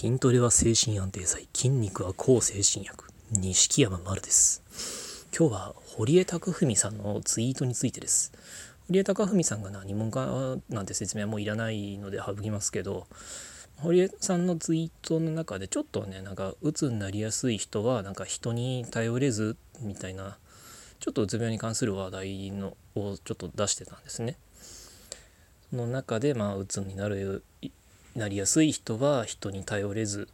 筋トレは精神安定剤筋肉は抗精神薬錦山丸です今日は堀江貴文さんのツイートについてです堀江貴文さんが何者かなんて説明はもういらないので省きますけど堀江さんのツイートの中でちょっとねなんか鬱になりやすい人はなんか人に頼れずみたいなちょっとうつ病に関する話題のをちょっと出してたんですね。の中でまあ鬱になるなりやすい人は人に頼れず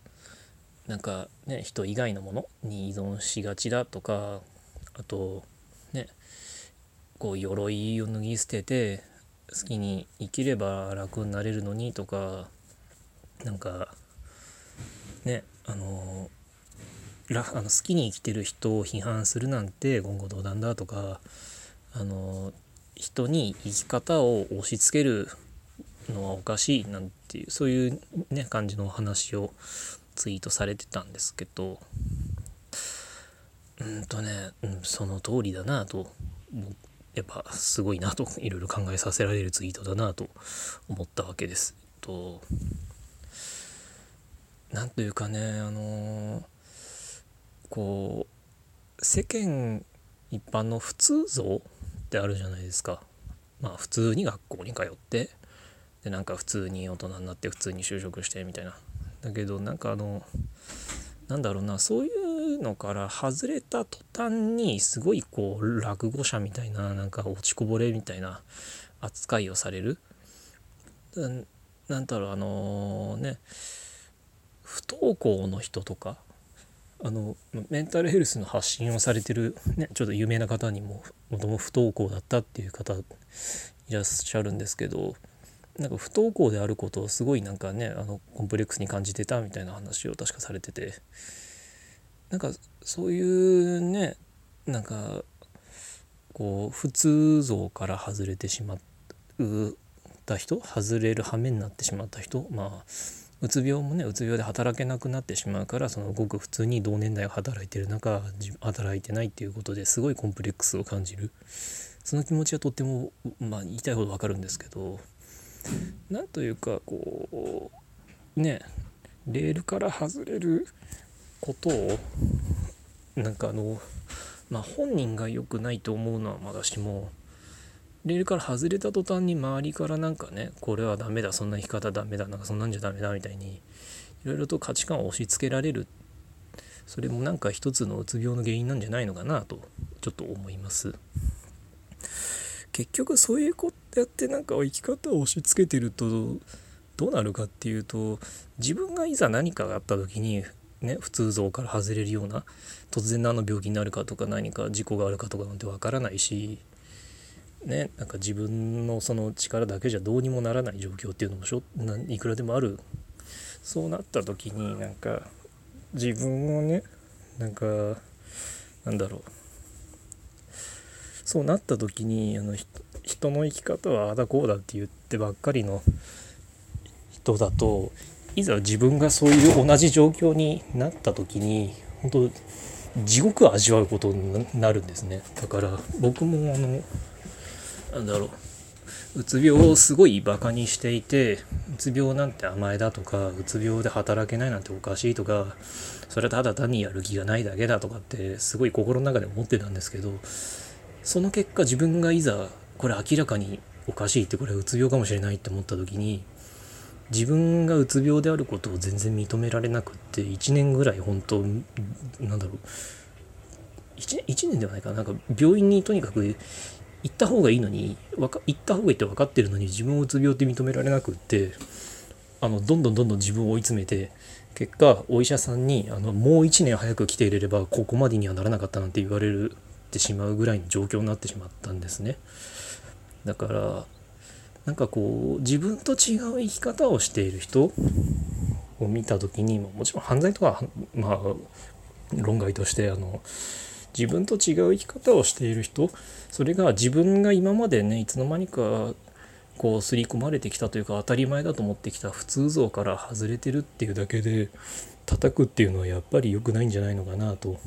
なんかね人以外のものに依存しがちだとかあとねこう鎧を脱ぎ捨てて好きに生きれば楽になれるのにとかなんかねあのらあの好きに生きてる人を批判するなんて言語道断だとかあの人に生き方を押し付けるのはおかしいなんていうそういうね感じのお話をツイートされてたんですけどうんとね、うん、その通りだなとやっぱすごいなといろいろ考えさせられるツイートだなと思ったわけです。となんというかねあの、こう世間一般の普通像ってあるじゃないですか。まあ普通に学校に通ってでなんか普通に大人になって普通に就職してみたいな。だけどなんかあのなんだろうなそういうのから外れた途端にすごいこう落語者みたいななんか落ちこぼれみたいな扱いをされる。なんだろうあのね不登校の人とかあのメンタルヘルスの発信をされてる、ね、ちょっと有名な方にももとも不登校だったっていう方いらっしゃるんですけどなんか不登校であることをすごいなんかねあのコンプレックスに感じてたみたいな話を確かされてて。なんかそういうねなんかこう普通像から外れてしまった人外れる羽目になってしまった人まあうつ病もねうつ病で働けなくなってしまうからそのごく普通に同年代働いてる中働いてないっていうことですごいコンプレックスを感じる。その気持ちはとってもまあ言いたいほどわかるんですけど。なんというかこうねレールから外れることをなんかあのまあ本人が良くないと思うのはまだしもレールから外れた途端に周りからなんかねこれはダメだそんな生き方ダメだなんかそんなんじゃダメだみたいにいろいろと価値観を押し付けられるそれもなんか一つのうつ病の原因なんじゃないのかなとちょっと思います。結局そういうことやってなんか生き方を押し付けてるとどうなるかっていうと自分がいざ何かがあった時にね普通像から外れるような突然何の病気になるかとか何か事故があるかとかなんてわからないしねなんか自分のその力だけじゃどうにもならない状況っていうのもしょいくらでもある。そうなった時になんか自分をねなんかなんだろう。そうなった時にあの人の生き方はあだこうだって言ってばっかりの人だといざ自分がそういう同じ状況になった時に本当地獄を味わうことになるんですね。だから僕もあのなんだろううつ病をすごいバカにしていてうつ病なんて甘えだとかうつ病で働けないなんておかしいとかそれはただ単にやる気がないだけだとかってすごい心の中で思ってたんですけどその結果自分がいざこれ明らかにおかしいってこれうつ病かもしれないって思った時に自分がうつ病であることを全然認められなくって1年ぐらい本当なんだろう。1, 1年ではないかな。んか病院にとにかく行った方がいいのに行った方がいいって分かってるのに自分をうつ病って認められなくってあのどんどんどんどん自分を追い詰めて結果お医者さんにあのもう1年早く来ていれればここまでにはならなかったなんて言われてしまうぐらいの状況になってしまったんですね。だからなんかこう自分と違う生き方をしている人を見た時にもちろん犯罪とかまあ論外としてあの自分と違う生き方をしている人それが自分が今までねいつの間にかこう刷り込まれてきたというか当たり前だと思ってきた普通像から外れてるっていうだけで叩くっていうのはやっぱり良くないんじゃないのかなと。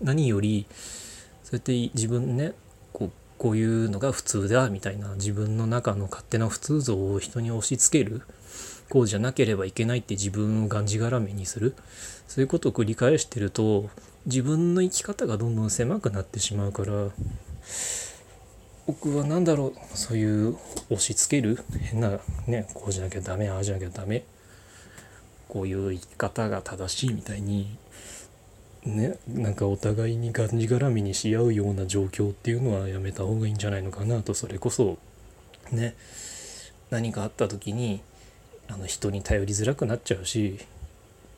何よりそうやって自分ねこういうのが普通だみたいな自分の中の勝手な普通像を人に押し付けるこうじゃなければいけないって自分をがんじがらめにする。そういうことを繰り返してると自分の生き方がどんどん狭くなってしまうから僕は何だろうそういう押し付ける変なねこうじゃなきゃダメああじゃなきゃダメこういう生き方が正しいみたいにねなんかお互いにがんじがらみにし合うような状況っていうのはやめた方がいいんじゃないのかなとそれこそね何かあった時にあの人に頼りづらくなっちゃうしやっ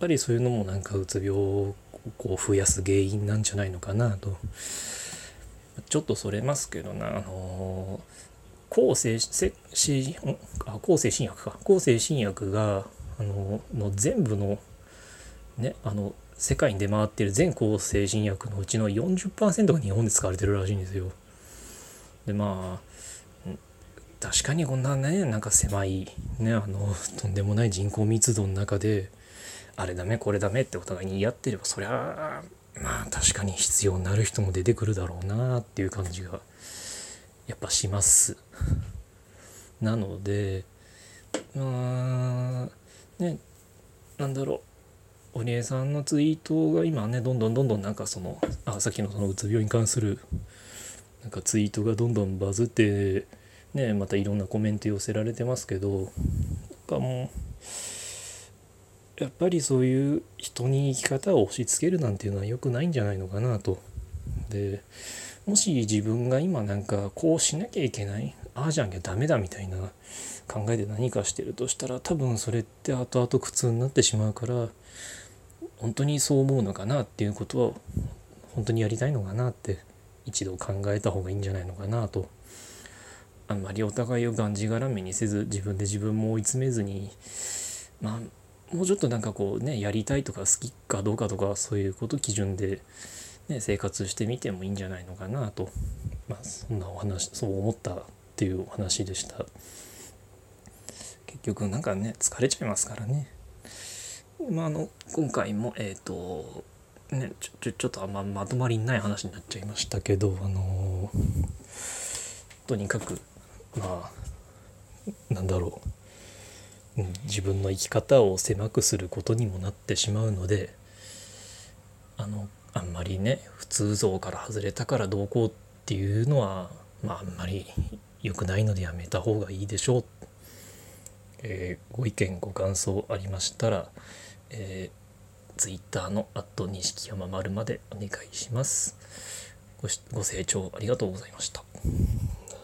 ぱりそういうのもなんかうつ病をこう増やす原因なんじゃないのかなと。ちょっとそれますけどなあの抗精神あ抗精神薬か。抗精神薬があのの全部のねあの世界に出回っている全抗精神薬のうちの40%が日本で使われてるらしいんですよ。でまあ確かにこんなねなんか狭いねあの とんでもない人口密度の中であれダメこれダメってお互いに言い合ってればそりゃまあ確かに必要になる人も出てくるだろうなっていう感じがやっぱします。なのでまあねなんだろう織江さんのツイートが今ねどんどんどんどんなんかそのあさっきのそのうつ病に関するなんかツイートがどんどんバズってねまたいろんなコメント寄せられてますけどなんかもうやっぱりそういう人に生き方を押し付けるなんていうのは良くないんじゃないのかなと。でもし自分が今なんかこうしなきゃいけないああじゃなきゃダメだみたいな考えで何かしてるとしたら多分それって後々苦痛になってしまうから本当にそう思うのかなっていうことは本当にやりたいのかなって一度考えた方がいいんじゃないのかなとあんまりお互いをがんじがらめにせず自分で自分も追い詰めずにまあもうちょっとなんかこうねやりたいとか好きかどうかとかそういうこと基準で、ね、生活してみてもいいんじゃないのかなとまあそんなお話そう思ったっていうお話でした。結局なんかね疲れちゃいますからね。まあ、あの今回もえっ、ー、とねちょちょちょっとあんままとまりない話になっちゃいましたけどあのとにかくまあなんだろう自分の生き方を狭くすることにもなってしまうのであのあんまりね普通像から外れたからどうこうっていうのはまああんまり良くないのでやめた方がいいでしょうえー、ご意見ご感想ありましたら、えー、Twitter の「錦山丸」までお願いしますご。ご清聴ありがとうございました。